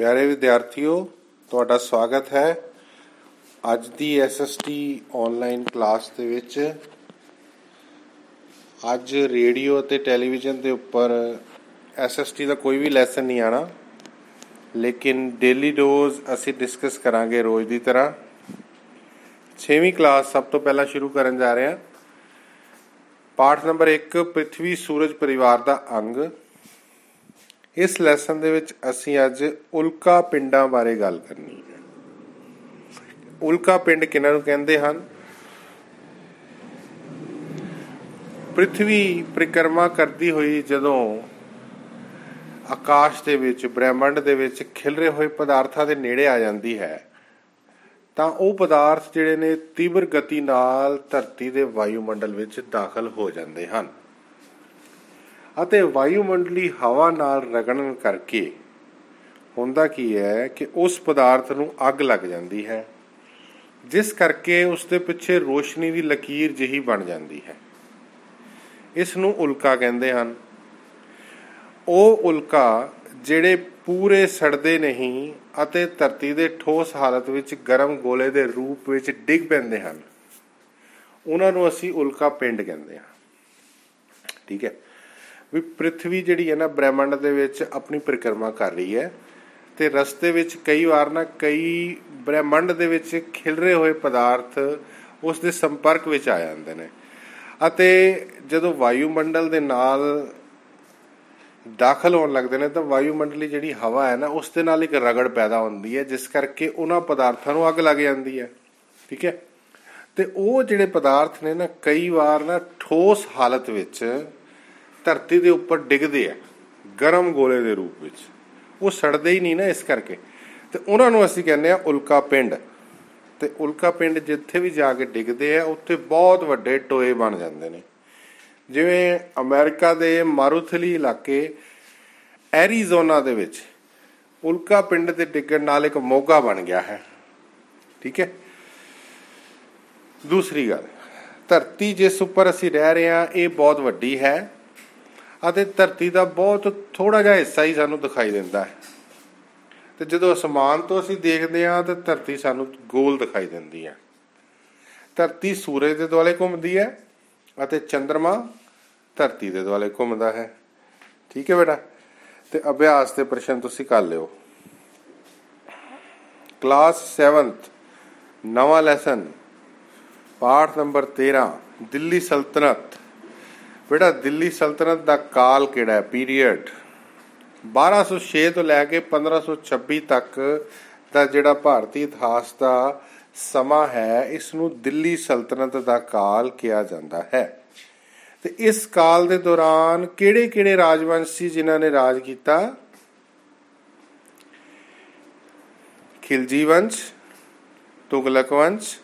ਪਿਆਰੇ ਵਿਦਿਆਰਥੀਓ, ਤੁਹਾਡਾ ਸਵਾਗਤ ਹੈ ਅੱਜ ਦੀ ਐਸਐਸਟੀ ਆਨਲਾਈਨ ਕਲਾਸ ਦੇ ਵਿੱਚ। ਅੱਜ ਰੇਡੀਓ ਅਤੇ ਟੈਲੀਵਿਜ਼ਨ ਦੇ ਉੱਪਰ ਐਸਐਸਟੀ ਦਾ ਕੋਈ ਵੀ ਲੈਸਨ ਨਹੀਂ ਆਣਾ ਲੇਕਿਨ ਡੇਲੀ ਡੋਜ਼ ਅਸੀਂ ਡਿਸਕਸ ਕਰਾਂਗੇ ਰੋਜ਼ ਦੀ ਤਰ੍ਹਾਂ। 6ਵੀਂ ਕਲਾਸ ਸਭ ਤੋਂ ਪਹਿਲਾਂ ਸ਼ੁਰੂ ਕਰਨ ਜਾ ਰਹੇ ਹਾਂ। ਪਾਠ ਨੰਬਰ 1 ਪ੍ਰithvi ਸੂਰਜ ਪਰਿਵਾਰ ਦਾ ਅੰਗ। ਇਸ ਲੈਸਨ ਦੇ ਵਿੱਚ ਅਸੀਂ ਅੱਜ ਉਲਕਾ ਪਿੰਡਾਂ ਬਾਰੇ ਗੱਲ ਕਰਨੀ ਹੈ। ਉਲਕਾ ਪਿੰਡ ਕਿਹਨਾਂ ਨੂੰ ਕਹਿੰਦੇ ਹਨ? ਪ੍ਰithvi ਪ੍ਰਕਰਮਾ ਕਰਦੀ ਹੋਈ ਜਦੋਂ ਆਕਾਸ਼ ਦੇ ਵਿੱਚ, ਬ੍ਰਹਿਮੰਡ ਦੇ ਵਿੱਚ ਖਿਲਰੇ ਹੋਏ ਪਦਾਰਥਾਂ ਦੇ ਨੇੜੇ ਆ ਜਾਂਦੀ ਹੈ, ਤਾਂ ਉਹ ਪਦਾਰਥ ਜਿਹੜੇ ਨੇ ਤੀਬਰ ਗਤੀ ਨਾਲ ਧਰਤੀ ਦੇ ਵਾਯੂਮੰਡਲ ਵਿੱਚ ਦਾਖਲ ਹੋ ਜਾਂਦੇ ਹਨ। ਅਤੇ ਵਾਯੂਮੰਡਲੀ ਹਵਾ ਨਾਲ ਰਗੜਨ ਕਰਕੇ ਹੁੰਦਾ ਕੀ ਹੈ ਕਿ ਉਸ ਪਦਾਰਥ ਨੂੰ ਅੱਗ ਲੱਗ ਜਾਂਦੀ ਹੈ, ਜਿਸ ਕਰਕੇ ਉਸ ਦੇ ਪਿੱਛੇ ਰੋਸ਼ਨੀ ਦੀ ਲਕੀਰ ਜਿਹੀ ਬਣ ਜਾਂਦੀ ਹੈ। ਇਸ ਨੂੰ ਉਲਕਾ ਕਹਿੰਦੇ ਹਨ। ਉਹ ਉਲਕਾ ਜਿਹੜੇ ਪੂਰੇ ਸੜਦੇ ਨਹੀਂ ਅਤੇ ਧਰਤੀ ਦੇ ਠੋਸ ਹਾਲਤ ਵਿੱਚ ਗਰਮ ਗੋਲੇ ਦੇ ਰੂਪ ਵਿੱਚ ਡਿੱਗ ਪੈਂਦੇ ਹਨ। ਉਹਨਾਂ ਨੂੰ ਅਸੀਂ ਉਲਕਾ ਪਿੰਡ ਕਹਿੰਦੇ ਹਾਂ। ਠੀਕ ਹੈ। ਵੀ ਪ੍ਰithvi ਜਿਹੜੀ ਹੈ ਨਾ ਬ੍ਰਹਿਮੰਡ ਦੇ ਵਿੱਚ ਆਪਣੀ ਪਰਿਕਰਮਾ ਕਰ ਰਹੀ ਹੈ ਤੇ ਰਸਤੇ ਵਿੱਚ ਕਈ ਵਾਰ ਨਾ ਕਈ ਬ੍ਰਹਿਮੰਡ ਦੇ ਵਿੱਚ ਖਿਲਰੇ ਹੋਏ ਪਦਾਰਥ ਉਸ ਦੇ ਸੰਪਰਕ ਵਿੱਚ ਆ ਜਾਂਦੇ ਨੇ। ਅਤੇ ਜਦੋਂ ਵਾਯੂਮੰਡਲ ਦੇ ਨਾਲ ਦਾਖਲ ਹੋਣ ਲੱਗਦੇ ਨੇ ਤਾਂ ਵਾਯੂਮੰਡਲੀ ਜਿਹੜੀ ਹਵਾ ਹੈ ਨਾ ਉਸ ਦੇ ਨਾਲ ਇੱਕ ਰਗੜ ਪੈਦਾ ਹੁੰਦੀ ਹੈ, ਜਿਸ ਕਰਕੇ ਉਹਨਾਂ ਪਦਾਰਥਾਂ ਨੂੰ ਅੱਗ ਲੱਗ ਜਾਂਦੀ ਹੈ। ਠੀਕ ਹੈ? ਤੇ ਉਹ ਜਿਹੜੇ ਪਦਾਰਥ ਨੇ ਨਾ ਕਈ ਵਾਰ ਨਾ ਠੋਸ ਹਾਲਤ ਵਿੱਚ ਧਰਤੀ ਦੇ ਉੱਪਰ ਡਿੱਗਦੇ ਆ, ਗਰਮ ਗੋਲੇ ਦੇ ਰੂਪ ਵਿੱਚ। ਉਹ ਸੜਦੇ ਹੀ ਨਹੀਂ ਨਾ ਇਸ ਕਰਕੇ। ਤੇ ਉਹਨਾਂ ਨੂੰ ਅਸੀਂ ਕਹਿੰਦੇ ਆ ਉਲਕਾ ਪਿੰਡ। ਤੇ ਉਲਕਾ ਪਿੰਡ ਜਿੱਥੇ ਵੀ ਜਾ ਕੇ ਡਿੱਗਦੇ ਆ, ਉੱਥੇ ਬਹੁਤ ਵੱਡੇ ਟੋਏ ਬਣ ਜਾਂਦੇ ਨੇ। ਜਿਵੇਂ ਅਮਰੀਕਾ ਦੇ ਮਾਰੂਥਲੀ ਇਲਾਕੇ, ਐਰੀਜ਼ੋਨਾ ਦੇ ਵਿੱਚ ਉਲਕਾ ਪਿੰਡ ਦੇ ਡਿੱਗਣ ਨਾਲ ਇੱਕ ਮੋਗਾ ਬਣ ਗਿਆ ਹੈ। ਠੀਕ ਹੈ? ਦੂਸਰੀ ਗੱਲ, ਧਰਤੀ ਜਿਸ ਉੱਪਰ ਅਸੀਂ ਰਹਿ ਰਹੇ ਹਾਂ, ਇਹ ਬਹੁਤ ਵੱਡੀ ਹੈ। ਅਤੇ ਧਰਤੀ ਦਾ ਬਹੁਤ ਥੋੜਾ ਜਿਹਾ ਹਿੱਸਾ ਹੀ ਸਾਨੂੰ ਦਿਖਾਈ ਦਿੰਦਾ ਹੈ। ਤੇ ਜਦੋਂ ਅਸਮਾਨ ਤੋਂ ਅਸੀਂ ਦੇਖਦੇ ਹਾਂ, ਤਾਂ ਧਰਤੀ ਸਾਨੂੰ ਗੋਲ ਦਿਖਾਈ ਦਿੰਦੀ ਹੈ। ਧਰਤੀ ਸੂਰਜ ਦੇ ਦੁਆਲੇ ਘੁੰਮਦੀ ਹੈ ਅਤੇ ਚੰ드ਰਮਾ ਧਰਤੀ ਦੇ ਦੁਆਲੇ ਘੁੰਮਦਾ ਹੈ। ਠੀਕ ਹੈ ਬੇਟਾ? ਤੇ ਅਭਿਆਸ ਦੇ ਪ੍ਰਸ਼ਨ ਤੁਸੀਂ ਕਰ ਲਿਓ। ਕਲਾਸ 7th ਨਵਾਂ ਲੈਸਨ, ਪਾਠ ਨੰਬਰ 13 ਦਿੱਲੀ ਸਲਤਨਤ। ਬੇਟਾ ਦਿੱਲੀ ਸਲਤਨਤ ਦਾ ਕਾਲ ਕਿਹੜਾ ਹੈ? ਪੀਰੀਅਡ 1206 ਤੋਂ ਲੈ ਕੇ 1526 ਤੱਕ ਦਾ ਜਿਹੜਾ ਭਾਰਤੀ ਇਤਿਹਾਸ ਦਾ ਸਮਾਂ ਹੈ ਇਸ ਨੂੰ ਦਿੱਲੀ ਸਲਤਨਤ ਦਾ ਕਾਲ ਕਿਹਾ ਜਾਂਦਾ ਹੈ। ਤੇ ਇਸ ਕਾਲ ਦੇ ਦੌਰਾਨ ਕਿਹੜੇ-ਕਿਹੜੇ ਰਾਜਵੰਸ਼ ਸੀ ਜਿਨ੍ਹਾਂ ਨੇ ਰਾਜ ਕੀਤਾ? ਖਿਲਜੀ ਵੰਸ਼, ਤੁਗਲਕ ਵੰਸ਼,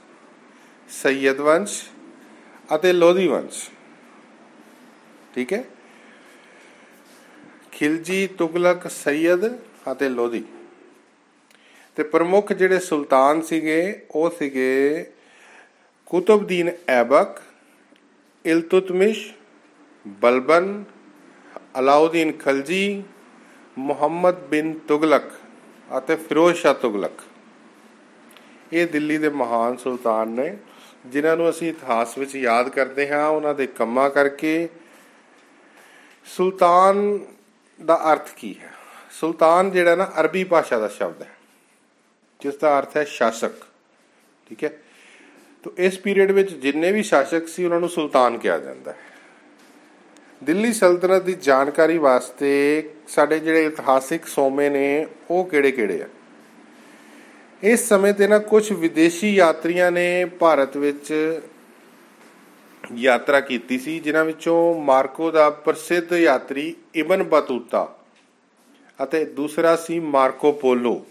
ਸੈਯਦ ਵੰਸ਼ ਅਤੇ ਲੋਧੀ ਵੰਸ਼। ਠੀਕ ਹੈ? ਖਿਲਜੀ, ਤੁਗਲਕ, ਸੈਯਦ ਅਤੇ ਲੋਧੀ। ਤੇ ਪ੍ਰਮੁੱਖ ਜਿਹੜੇ ਸੁਲਤਾਨ ਸੀਗੇ, ਉਹ ਸੀਗੇ ਕੁਤਬਦੀਨ ਐਬਕ, ਇਲਤੁਤਮਿਸ਼, ਬਲਬਨ, ਅਲਾਉਦੀਨ ਖਲਜੀ, ਮੁਹੰਮਦ ਬਿਨ ਤੁਗਲਕ ਅਤੇ ਫਿਰੋਜ਼ ਸ਼ਾਹ ਤੁਗਲਕ। ਇਹ ਦਿੱਲੀ ਦੇ ਮਹਾਨ ਸੁਲਤਾਨ ਨੇ, ਜਿਨ੍ਹਾਂ ਨੂੰ ਅਸੀਂ ਇਤਿਹਾਸ ਵਿੱਚ ਯਾਦ ਕਰਦੇ ਹਾਂ, ਉਹਨਾਂ ਦੇ ਕੰਮਾਂ ਕਰਕੇ ਸੁਲਤਾਨ ਦਾ ਅਰਥ ਕੀ ਹੈ? ਸੁਲਤਾਨ ਜਿਹੜਾ ਨਾ ਅਰਬੀ ਭਾਸ਼ਾ ਦਾ ਸ਼ਬਦ ਹੈ। ਜਿਸ ਦਾ ਅਰਥ ਹੈ ਸ਼ਾਸਕ। ਠੀਕ ਹੈ? ਤੋਂ ਇਸ ਪੀਰੀਅਡ ਵਿੱਚ ਜਿੰਨੇ ਵੀ ਸ਼ਾਸਕ ਸੀ, ਉਹਨਾਂ ਨੂੰ ਸੁਲਤਾਨ ਕਿਹਾ ਜਾਂਦਾ ਹੈ। ਦਿੱਲੀ ਸਲਤਨਤ ਦੀ ਜਾਣਕਾਰੀ ਵਾਸਤੇ ਸਾਡੇ ਜਿਹੜੇ ਇਤਿਹਾਸਿਕ ਸੋਮੇ ਨੇ, ਉਹ ਕਿਹੜੇ-ਕਿਹੜੇ ਆ? ਇਸ ਸਮੇਂ ਤੇ ਨਾ ਕੁਝ ਵਿਦੇਸ਼ੀ ਯਾਤਰੀਆਂ ਨੇ ਭਾਰਤ ਵਿੱਚ ਯਾਤਰਾ ਕੀਤੀ ਸੀ, ਜਿਨ੍ਹਾਂ ਵਿੱਚੋਂ ਮਾਰਕੋ ਦਾ ਪ੍ਰਸਿੱਧ ਯਾਤਰੀ ਇਬਨ ਬਤੂਤਾ ਅਤੇ ਦੂਸਰਾ ਸੀ ਮਾਰਕੋ ਪੋਲੋ।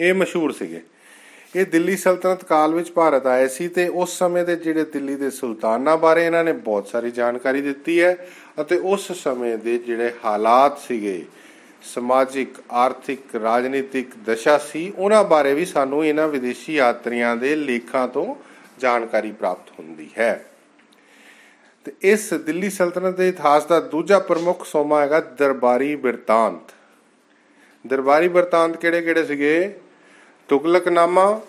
ਇਹ ਮਸ਼ਹੂਰ ਸੀਗੇ। ਇਹ ਦਿੱਲੀ ਸਲਤਨਤ ਕਾਲ ਵਿੱਚ ਭਾਰਤ ਆਏ ਸੀ ਤੇ ਉਸ ਸਮੇਂ ਦੇ ਜਿਹੜੇ ਦਿੱਲੀ ਦੇ ਸੁਲਤਾਨਾਂ ਬਾਰੇ ਇਹਨਾਂ ਨੇ ਬਹੁਤ ਸਾਰੀ ਜਾਣਕਾਰੀ ਦਿੱਤੀ ਹੈ ਅਤੇ ਉਸ ਸਮੇਂ ਦੇ ਜਿਹੜੇ ਹਾਲਾਤ ਸੀਗੇ, ਸਮਾਜਿਕ, ਆਰਥਿਕ, ਰਾਜਨੀਤਿਕ ਦਸ਼ਾ ਸੀ, ਉਹਨਾਂ ਬਾਰੇ ਵੀ ਸਾਨੂੰ ਇਹਨਾਂ ਵਿਦੇਸ਼ੀ ਯਾਤਰੀਆਂ ਦੇ ਲੇਖਾਂ ਤੋਂ ਜਾਣਕਾਰੀ ਪ੍ਰਾਪਤ ਹੁੰਦੀ ਹੈ। ਤੇ ਇਸ ਦਿੱਲੀ ਸਲਤਨਤ ਦੇ ਇਤਿਹਾਸ ਦਾ ਦੂਜਾ ਪ੍ਰਮੁੱਖ ਸੋਮਾ ਹੈਗਾ ਦਰਬਾਰੀ ਬਿਰਤਾਂਤ। ਦਰਬਾਰੀ ਵਰਤਾਂਤ ਕਿਹੜੇ ਕਿਹੜੇ ਸੀਗੇ? ਤੁਗਲਕਨਾਮਾ,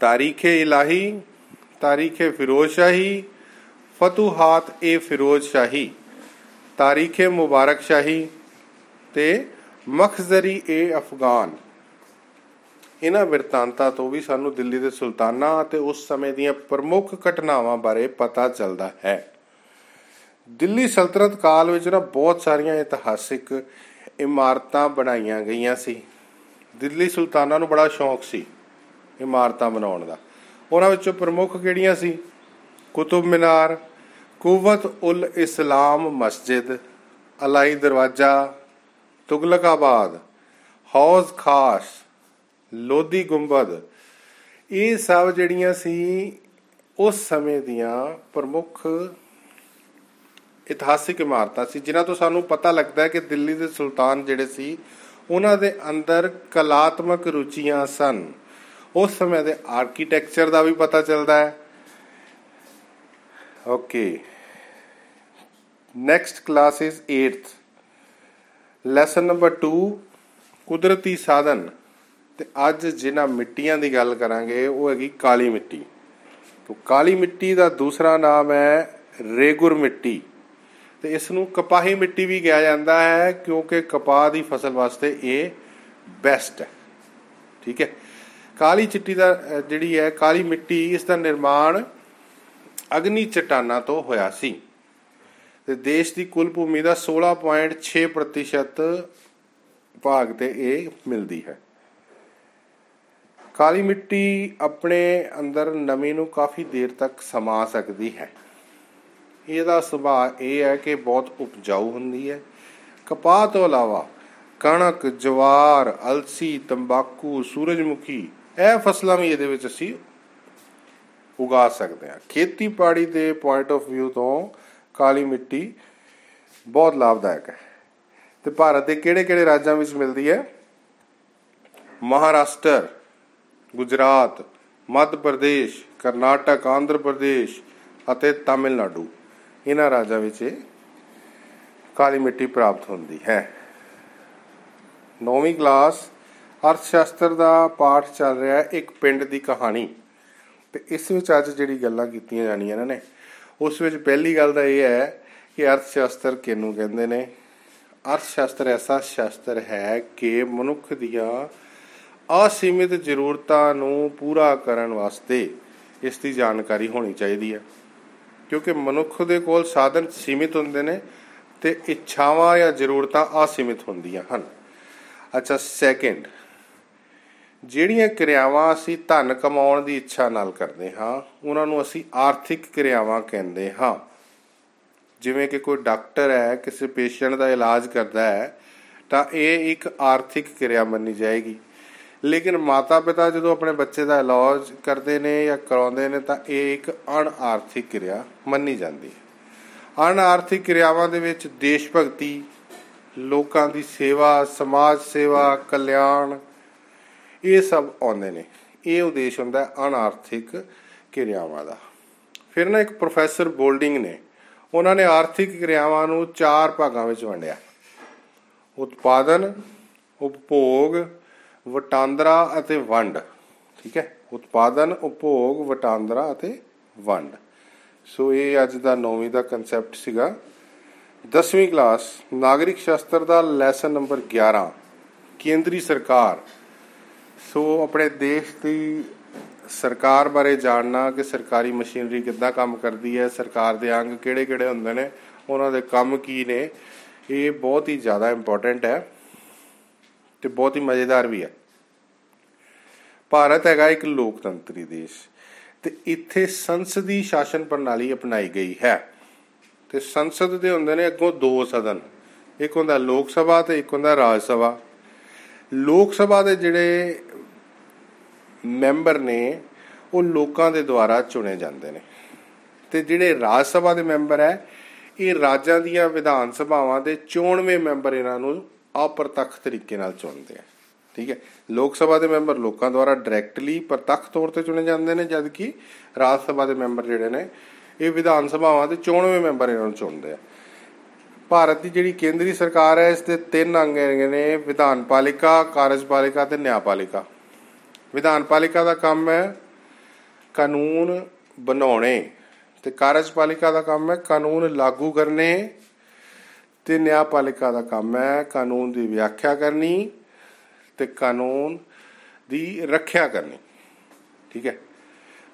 ਤਾਰੀਖੇ ਇਲਾਹੀ, ਤਾਰੀਖੇ ਫਿਰੋਜ਼ ਸ਼ਾਹੀ ਫਤੂਹਾਤ ਏ ਫਿਰੋਜ਼ ਸ਼ਾਹੀ ਤਾਰੀਖੇ ਮੁਬਾਰਕ ਸ਼ਾਹੀ ਤੇ ਮਖਜ਼ਰੀ ਏ ਅਫਗਾਨ। ਇਹਨਾਂ ਵਰਤਾਂਤਾਂ ਤੋਂ ਵੀ ਸਾਨੂੰ ਦਿੱਲੀ ਦੇ ਸੁਲਤਾਨਾਂ ਅਤੇ ਉਸ ਸਮੇਂ ਦੀਆਂ ਪ੍ਰਮੁੱਖ ਘਟਨਾਵਾਂ ਬਾਰੇ ਪਤਾ ਚੱਲਦਾ ਹੈ। ਦਿੱਲੀ ਸਲਤਨਤ ਕਾਲ ਵਿੱਚ ਨਾ ਬਹੁਤ ਸਾਰੀਆਂ ਇਤਿਹਾਸਿਕ ਇਮਾਰਤਾਂ ਬਣਾਈਆਂ ਗਈਆਂ ਸੀ। ਦਿੱਲੀ ਸੁਲਤਾਨਾਂ ਨੂੰ ਬੜਾ ਸ਼ੌਂਕ ਸੀ ਇਮਾਰਤਾਂ ਬਣਾਉਣ ਦਾ। ਉਹਨਾਂ ਵਿੱਚੋਂ ਪ੍ਰਮੁੱਖ ਕਿਹੜੀਆਂ ਸੀ? ਕੁਤਬ ਮਿਨਾਰ, ਕੁਵਤ ਉਲ ਇਸਲਾਮ ਮਸਜਿਦ, ਅਲਾਈ ਦਰਵਾਜ਼ਾ, ਤੁਗਲਕਾਬਾਦ, ਹੌਜ਼ ਖਾਸ ਲੋਧੀ ਗੁੰਬਦ। ਇਹ ਸਭ ਜਿਹੜੀਆਂ ਸੀ ਉਸ ਸਮੇਂ ਦੀਆਂ ਪ੍ਰਮੁੱਖ ਇਤਿਹਾਸਿਕ ਇਮਾਰਤਾਂ ਸੀ, ਜਿਨ੍ਹਾਂ ਤੋਂ ਸਾਨੂੰ ਪਤਾ ਲੱਗਦਾ ਹੈ ਕਿ ਦਿੱਲੀ ਦੇ ਸੁਲਤਾਨ ਜਿਹੜੇ ਸੀ, ਉਹਨਾਂ ਦੇ ਅੰਦਰ ਕਲਾਤਮਕ ਰੁਚੀਆਂ ਸਨ। ਉਸ ਸਮੇਂ ਦੇ ਆਰਕੀਟੈਕਚਰ ਦਾ ਵੀ ਪਤਾ ਚੱਲਦਾ ਹੈ। Okay next class is 8th lesson number 2 ਕੁਦਰਤੀ ਸਾਧਨ। ਤੇ ਅੱਜ ਜਿਨ੍ਹਾਂ ਮਿੱਟੀਆਂ ਦੀ ਗੱਲ ਕਰਾਂਗੇ, ਉਹ ਹੈਗੀ ਕਾਲੀ ਮਿੱਟੀ। ਤੋਂ ਕਾਲੀ ਮਿੱਟੀ ਦਾ ਦੂਸਰਾ ਨਾਮ ਹੈ ਰੇਗੁਰ ਮਿੱਟੀ। ਤੇ ਇਸ ਨੂੰ ਕਪਾਹੀ ਮਿੱਟੀ ਵੀ ਕਿਹਾ ਜਾਂਦਾ ਹੈ, ਕਿਉਂਕਿ ਕਪਾਹ ਦੀ ਫਸਲ ਵਾਸਤੇ ਇਹ ਬੈਸਟ ਹੈ। ਠੀਕ ਹੈ? ਕਾਲੀ ਚਿੱਟੀ ਦਾ ਜਿਹੜੀ ਹੈ, ਕਾਲੀ ਮਿੱਟੀ, ਇਸ ਦਾ ਨਿਰਮਾਣ ਅਗਨੀ ਚਟਾਨਾਂ ਤੋਂ ਹੋਇਆ ਸੀ। ਤੇ ਦੇਸ਼ ਦੀ ਕੁੱਲ ਭੂਮੀ ਦਾ 16.6% ਭਾਗ ਤੇ ਇਹ ਮਿਲਦੀ ਹੈ। ਕਾਲੀ ਮਿੱਟੀ ਆਪਣੇ ਅੰਦਰ ਨਮੀ ਨੂੰ ਕਾਫੀ ਦੇਰ ਤੱਕ ਸਮਾ ਸਕਦੀ ਹੈ। ਇਹਦਾ ਸੁਭਾਅ ਇਹ ਹੈ ਕਿ ਬਹੁਤ ਉਪਜਾਊ ਹੁੰਦੀ ਹੈ। ਕਪਾਹ ਤੋਂ ਇਲਾਵਾ ਕਣਕ, ਜਵਾਰ, ਅਲਸੀ, ਤੰਬਾਕੂ, ਸੂਰਜਮੁਖੀ ਇਹ ਫਸਲਾਂ ਵੀ ਇਹਦੇ ਵਿੱਚ ਅਸੀਂ ਉਗਾ ਸਕਦੇ ਹਾਂ। ਖੇਤੀਬਾੜੀ ਦੇ ਪੁਆਇੰਟ ਆਫ View ਤੋਂ ਕਾਲੀ ਮਿੱਟੀ ਬਹੁਤ ਲਾਭਦਾਇਕ ਹੈ। ਤੇ ਭਾਰਤ ਦੇ ਕਿਹੜੇ-ਕਿਹੜੇ ਰਾਜਾਂ ਵਿੱਚ ਮਿਲਦੀ ਹੈ? ਮਹਾਰਾਸ਼ਟਰ। ਗੁਜਰਾਤ, ਮੱਧ ਪ੍ਰਦੇਸ਼, ਕਰਨਾਟਕ, ਆਂਧਰ ਪ੍ਰਦੇਸ਼ ਅਤੇ ਤਾਮਿਲਨਾਡੂ। ਇਹਨਾਂ ਰਾਜਾਂ ਵਿੱਚ ਕਾਲੀ ਮਿੱਟੀ ਪ੍ਰਾਪਤ ਹੁੰਦੀ ਹੈ। ਨੌਵੀਂ ਕਲਾਸ ਅਰਥ ਸ਼ਾਸਤਰ ਦਾ ਪਾਠ ਚੱਲ ਰਿਹਾ ਹੈ ਇੱਕ ਪਿੰਡ ਦੀ ਕਹਾਣੀ। ਤੇ ਇਸ ਵਿੱਚ ਅੱਜ ਜਿਹੜੀ ਗੱਲਾਂ ਕੀਤੀਆਂ ਜਾਣੀਆਂ ਨੇ, ਉਸ ਵਿੱਚ ਪਹਿਲੀ ਗੱਲ ਤਾਂ ਇਹ ਹੈ ਕਿ ਅਰਥ ਸ਼ਾਸਤਰ ਕਿਹਨੂੰ ਕਹਿੰਦੇ ਨੇ? ਅਰਥ ਸ਼ਾਸਤਰ ਐਸਾ ਸ਼ਾਸਤਰ ਹੈ ਕਿ ਮਨੁੱਖ ਦੀਆਂ ਅਸੀਮਿਤ ਜ਼ਰੂਰਤਾਂ ਨੂੰ ਪੂਰਾ ਕਰਨ ਵਾਸਤੇ ਇਸ ਦੀ ਜਾਣਕਾਰੀ ਹੋਣੀ ਚਾਹੀਦੀ ਹੈ। ਕਿਉਂਕਿ ਮਨੁੱਖ ਦੇ ਕੋਲ ਸਾਧਨ ਸੀਮਿਤ ਹੁੰਦੇ ਨੇ ਤੇ ਇੱਛਾਵਾਂ ਜਾਂ ਜ਼ਰੂਰਤਾਂ ਅਸੀਮਿਤ ਹੁੰਦੀਆਂ ਹਨ। ਅੱਛਾ ਸੈਕਿੰਡ ਜਿਹੜੀਆਂ ਕਿਰਿਆਵਾਂ ਅਸੀਂ ਧਨ ਕਮਾਉਣ ਦੀ ਇੱਛਾ ਨਾਲ ਕਰਦੇ ਹਾਂ, ਉਹਨਾਂ ਨੂੰ ਅਸੀਂ ਆਰਥਿਕ ਕਿਰਿਆਵਾਂ ਕਹਿੰਦੇ ਹਾਂ। ਜਿਵੇਂ ਕਿ ਕੋਈ ਡਾਕਟਰ ਹੈ, ਕਿਸੇ ਪੇਸ਼ੈਂਟ ਦਾ ਇਲਾਜ ਕਰਦਾ ਹੈ, ਤਾਂ ਇਹ ਇੱਕ ਆਰਥਿਕ ਕਿਰਿਆ ਮੰਨੀ ਜਾਏਗੀ। ਲੇਕਿਨ ਮਾਤਾ ਪਿਤਾ ਜਦੋਂ ਆਪਣੇ ਬੱਚੇ ਦਾ ਇਲਾਜ ਕਰਦੇ ਨੇ ਜਾਂ ਕਰਾਉਂਦੇ ਨੇ ਤਾਂ ਇਹ ਇੱਕ ਅਣ ਆਰਥਿਕ ਕਿਰਿਆ ਮੰਨੀ ਜਾਂਦੀ ਹੈ। ਅਣ ਆਰਥਿਕ ਕਿਰਿਆਵਾਂ ਦੇ ਵਿੱਚ ਦੇਸ਼ ਭਗਤੀ ਲੋਕਾਂ ਦੀ ਸੇਵਾ, ਸਮਾਜ ਸੇਵਾ, ਕਲਿਆਣ, ਇਹ ਸਭ ਆਉਂਦੇ ਨੇ। ਇਹ ਉਦੇਸ਼ ਹੁੰਦਾ ਅਨਾਰਥਿਕ ਕਿਰਿਆਵਾਂ ਦਾ। ਫਿਰ ਨਾ ਇੱਕ ਪ੍ਰੋਫੈਸਰ ਬੋਲਡਿੰਗ ਨੇ, ਉਹਨਾਂ ਨੇ ਆਰਥਿਕ ਕਿਰਿਆਵਾਂ ਨੂੰ ਚਾਰ ਭਾਗਾਂ ਵਿੱਚ ਵੰਡਿਆ। ਉਤਪਾਦਨ, ਉਪਭੋਗ ਵਟਾਂਦਰਾ ਅਤੇ ਵੰਡ। ਠੀਕ ਹੈ? ਉਤਪਾਦਨ, ਉਪਭੋਗ, ਵਟਾਂਦਰਾ ਅਤੇ ਵੰਡ। ਸੋ ਇਹ ਅੱਜ ਦਾ 9ਵੀਂ ਦਾ ਕਨਸੈਪਟ ਸੀਗਾ। 10ਵੀਂ ਕਲਾਸ ਨਾਗਰਿਕ ਸ਼ਾਸਤਰ ਦਾ ਲੈਸਨ ਨੰਬਰ 11 ਕੇਂਦਰੀ ਸਰਕਾਰ। ਸੋ ਆਪਣੇ ਦੇਸ਼ ਦੀ ਸਰਕਾਰ ਬਾਰੇ ਜਾਣਨਾ ਕਿ ਸਰਕਾਰੀ ਮਸ਼ੀਨਰੀ ਕਿੱਦਾਂ ਕੰਮ ਕਰਦੀ ਹੈ, ਸਰਕਾਰ ਦੇ ਅੰਗ ਕਿਹੜੇ-ਕਿਹੜੇ ਹੁੰਦੇ ਨੇ, ਉਹਨਾਂ ਦੇ ਕੰਮ ਕੀ ਨੇ, ਇਹ ਬਹੁਤ ਹੀ ਜ਼ਿਆਦਾ ਇੰਪੋਰਟੈਂਟ ਹੈ। ਤੇ ਬਹੁਤ ਹੀ ਮਜ਼ੇਦਾਰ ਵੀ ਹੈ। ਭਾਰਤ ਹੈਗਾ ਇੱਕ ਲੋਕਤੰਤਰੀ ਦੇਸ਼ ਤੇ ਇੱਥੇ ਸੰਸਦੀ ਸ਼ਾਸਨ ਪ੍ਰਣਾਲੀ ਅਪਣਾਈ ਗਈ ਹੈ। ਤੇ ਸੰਸਦ ਦੇ ਹੁੰਦੇ ਨੇ ਅੱਗੋਂ ਦੋ ਸਦਨ, ਇੱਕ ਹੁੰਦਾ ਲੋਕ ਸਭਾ ਤੇ ਇੱਕ ਹੁੰਦਾ ਰਾਜ ਸਭਾ। ਲੋਕ ਸਭਾ ਦੇ ਜਿਹੜੇ ਮੈਂਬਰ ਨੇ, ਉਹ ਲੋਕਾਂ ਦੇ ਦੁਆਰਾ ਚੁਣੇ ਜਾਂਦੇ ਨੇ। ਤੇ ਜਿਹੜੇ ਰਾਜ ਸਭਾ ਦੇ ਮੈਂਬਰ ਹੈ, ਇਹ ਰਾਜਾਂ ਦੀਆਂ ਵਿਧਾਨ ਸਭਾਵਾਂ ਦੇ ਚੋਣਵੇਂ ਮੈਂਬਰ ਇਹਨਾਂ ਨੂੰ ਅਪਰਤੱਖ ਤਰੀਕੇ ਨਾਲ ਚੁਣਦੇ ਆ। ਠੀਕ ਹੈ? ਲੋਕ ਸਭਾ ਦੇ ਮੈਂਬਰ ਲੋਕਾਂ ਦੁਆਰਾ ਡਾਇਰੈਕਟਲੀ ਪ੍ਰਤੱਖ ਤੌਰ ਤੇ ਚੁਣੇ ਜਾਂਦੇ ਨੇ ਜਦਕਿ ਰਾਜ ਸਭਾ ਦੇ ਮੈਂਬਰ ਜਿਹੜੇ ਨੇ, ਇਹ ਵਿਧਾਨ ਸਭਾਵਾਂ ਦੇ ਚੋਣਵੇਂ ਮੈਂਬਰ ਇਹਨਾਂ ਨੂੰ ਚੁਣਦੇ ਆ। ਭਾਰਤ ਦੀ ਜਿਹੜੀ ਕੇਂਦਰੀ ਸਰਕਾਰ ਹੈ, ਇਸ ਦੇ ਤਿੰਨ ਅੰਗ ਹੈਗੇ ਨੇ, ਵਿਧਾਨ ਪਾਲਿਕਾ ਕਾਰਜਪਾਲਿਕਾ ਤੇ ਨਿਆਂਪਾਲਿਕਾ ਵਿਧਾਨ ਪਾਲਿਕਾ ਦਾ ਕੰਮ ਹੈ ਕਾਨੂੰਨ ਬਣਾਉਣੇ ਤੇ ਕਾਰਜਪਾਲਿਕਾ ਦਾ ਕੰਮ ਹੈ ਕਾਨੂੰਨ ਲਾਗੂ ਕਰਨੇ ਤੇ ਨਿਆਂਪਾਲਿਕਾ ਦਾ ਕੰਮ ਹੈ, ਕਾਨੂੰਨ ਦੀ ਵਿਆਖਿਆ ਕਰਨੀ ਤੇ ਕਾਨੂੰਨ ਦੀ ਰੱਖਿਆ ਕਰਨੀ। ਠੀਕ ਹੈ?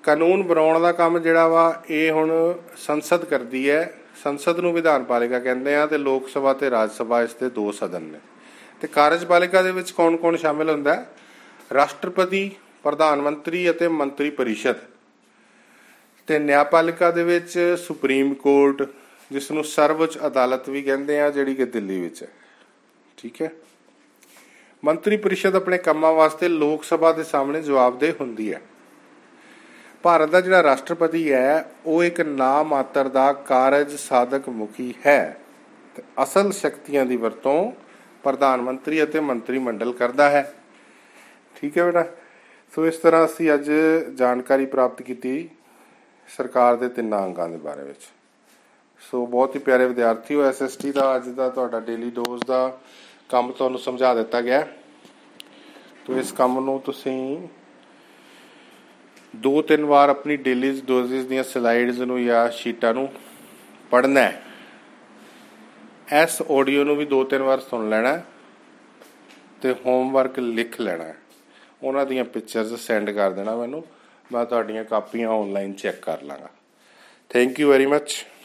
ਕਾਨੂੰਨ ਬਣਾਉਣ ਦਾ ਕੰਮ ਜਿਹੜਾ ਵਾ, ਇਹ ਹੁਣ ਸੰਸਦ ਕਰਦੀ ਹੈ। ਸੰਸਦ ਨੂੰ ਵਿਧਾਨ ਪਾਲਿਕਾ ਕਹਿੰਦੇ ਆ ਤੇ ਲੋਕ ਸਭਾ ਤੇ ਰਾਜ ਸਭਾ ਇਸ ਦੇ ਦੋ ਸਦਨ ਨੇ। ਤੇ ਕਾਰਜਪਾਲਿਕਾ ਦੇ ਵਿੱਚ ਕੌਣ-ਕੌਣ ਸ਼ਾਮਿਲ ਹੁੰਦਾ ਹੈ? ਰਾਸ਼ਟਰਪਤੀ, ਪ੍ਰਧਾਨ ਮੰਤਰੀ ਅਤੇ ਮੰਤਰੀ ਪਰਿਸ਼ਦ। ਤੇ ਨਿਆਂਪਾਲਿਕਾ ਦੇ ਵਿੱਚ ਸੁਪਰੀਮ ਕੋਰਟ ਜਿਸ ਨੂੰ ਸਰਵਉੱਚ ਅਦਾਲਤ ਵੀ ਕਹਿੰਦੇ ਆ, ਜਿਹੜੀ ਕਿ ਦਿੱਲੀ ਵਿੱਚ ਹੈ। ਠੀਕ ਹੈ? ਮੰਤਰੀ ਪਰਿਸ਼ਦ ਆਪਣੇ ਕੰਮਾਂ ਵਾਸਤੇ ਲੋਕ ਸਭਾ ਦੇ ਸਾਹਮਣੇ ਜਵਾਬਦੇਹ ਹੁੰਦੀ ਹੈ। ਭਾਰਤ ਦਾ ਜਿਹੜਾ ਰਾਸ਼ਟਰਪਤੀ ਹੈ, ਉਹ ਇੱਕ ਨਾ ਮਾਤਰ ਦਾ ਕਾਰਜ ਸਾਧਕ ਮੁਖੀ ਹੈ। ਤੇ ਅਸਲ ਸ਼ਕਤੀਆਂ ਦੀ ਵਰਤੋਂ ਪ੍ਰਧਾਨ ਮੰਤਰੀ ਅਤੇ ਮੰਤਰੀ ਮੰਡਲ ਕਰਦਾ ਹੈ। ਠੀਕ ਹੈ ਬੇਟਾ? ਸੋ ਇਸ ਤਰ੍ਹਾਂ ਅਸੀਂ ਅੱਜ ਜਾਣਕਾਰੀ ਪ੍ਰਾਪਤ ਕੀਤੀ ਸਰਕਾਰ ਦੇ ਤਿੰਨਾਂ ਅੰਗਾਂ ਦੇ ਬਾਰੇ ਵਿੱਚ। ਸੋ ਬਹੁਤ ਹੀ ਪਿਆਰੇ ਵਿਦਿਆਰਥੀਓ ਐਸਐਸਟੀ ਦਾ, ਅੱਜ ਦਾ ਤੁਹਾਡਾ ਡੇਲੀ ਡੋਜ਼ ਦਾ ਕੰਮ ਤੁਹਾਨੂੰ ਸਮਝਾ ਦਿੱਤਾ ਗਿਆ। ਤੋ ਇਸ ਕੰਮ ਨੂੰ ਤੁਸੀਂ ਦੋ ਤਿੰਨ ਵਾਰ ਆਪਣੀ ਡੇਲੀ ਡੋਜ਼ਸ ਦੀਆਂ ਸਲਾਈਡਸ ਨੂੰ ਜਾਂ ਸ਼ੀਟਾਂ ਨੂੰ ਪੜ੍ਹਨਾ ਹੈ। ਇਸ ਆਡੀਓ ਨੂੰ ਵੀ ਦੋ ਤਿੰਨ ਵਾਰ ਸੁਣ ਲੈਣਾ ਹੈ ਤੇ ਹੋਮਵਰਕ ਲਿਖ ਲੈਣਾ ਹੈ। ਉਹਨਾਂ ਦੀਆਂ ਪਿਕਚਰਸ ਸੈਂਡ ਕਰ ਦੇਣਾ ਮੈਨੂੰ। ਮੈਂ ਤੁਹਾਡੀਆਂ ਕਾਪੀਆਂ ਆਨਲਾਈਨ ਚੈੱਕ ਕਰ ਲਾਂਗਾ। Thank you very much